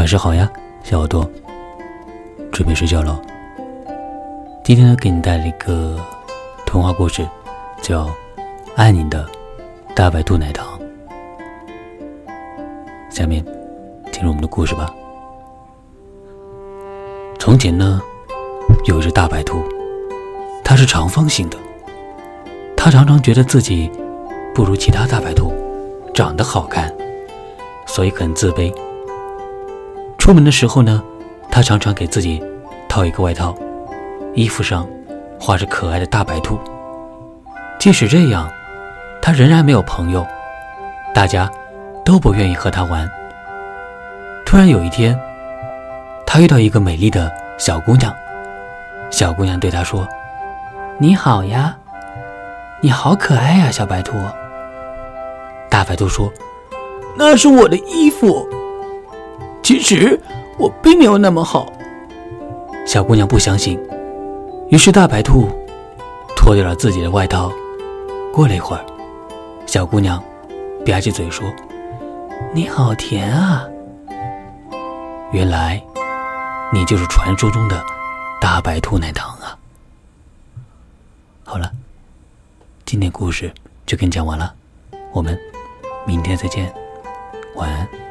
晚上好呀，小耳朵，准备睡觉喽。今天呢，给你带来一个童话故事，叫《爱你的大白兔奶糖》。下面进入我们的故事吧。从前呢，有一只大白兔，它是长方形的，它常常觉得自己不如其他大白兔长得好看。所以很自卑。出门的时候呢，他常常给自己套一个外套，衣服上画着可爱的大白兔。即使这样，他仍然没有朋友，大家都不愿意和他玩。突然有一天，他遇到一个美丽的小姑娘，小姑娘对他说：“你好呀，你好可爱呀，小白兔。”大白兔说。那是我的衣服。其实我并没有那么好。小姑娘不相信，于是大白兔脱掉了自己的外套。过了一会儿，小姑娘吧唧嘴说：“你好甜啊！原来你就是传说中的大白兔奶糖啊！”好了，今天故事就跟你讲完了，我们明天再见。晚安。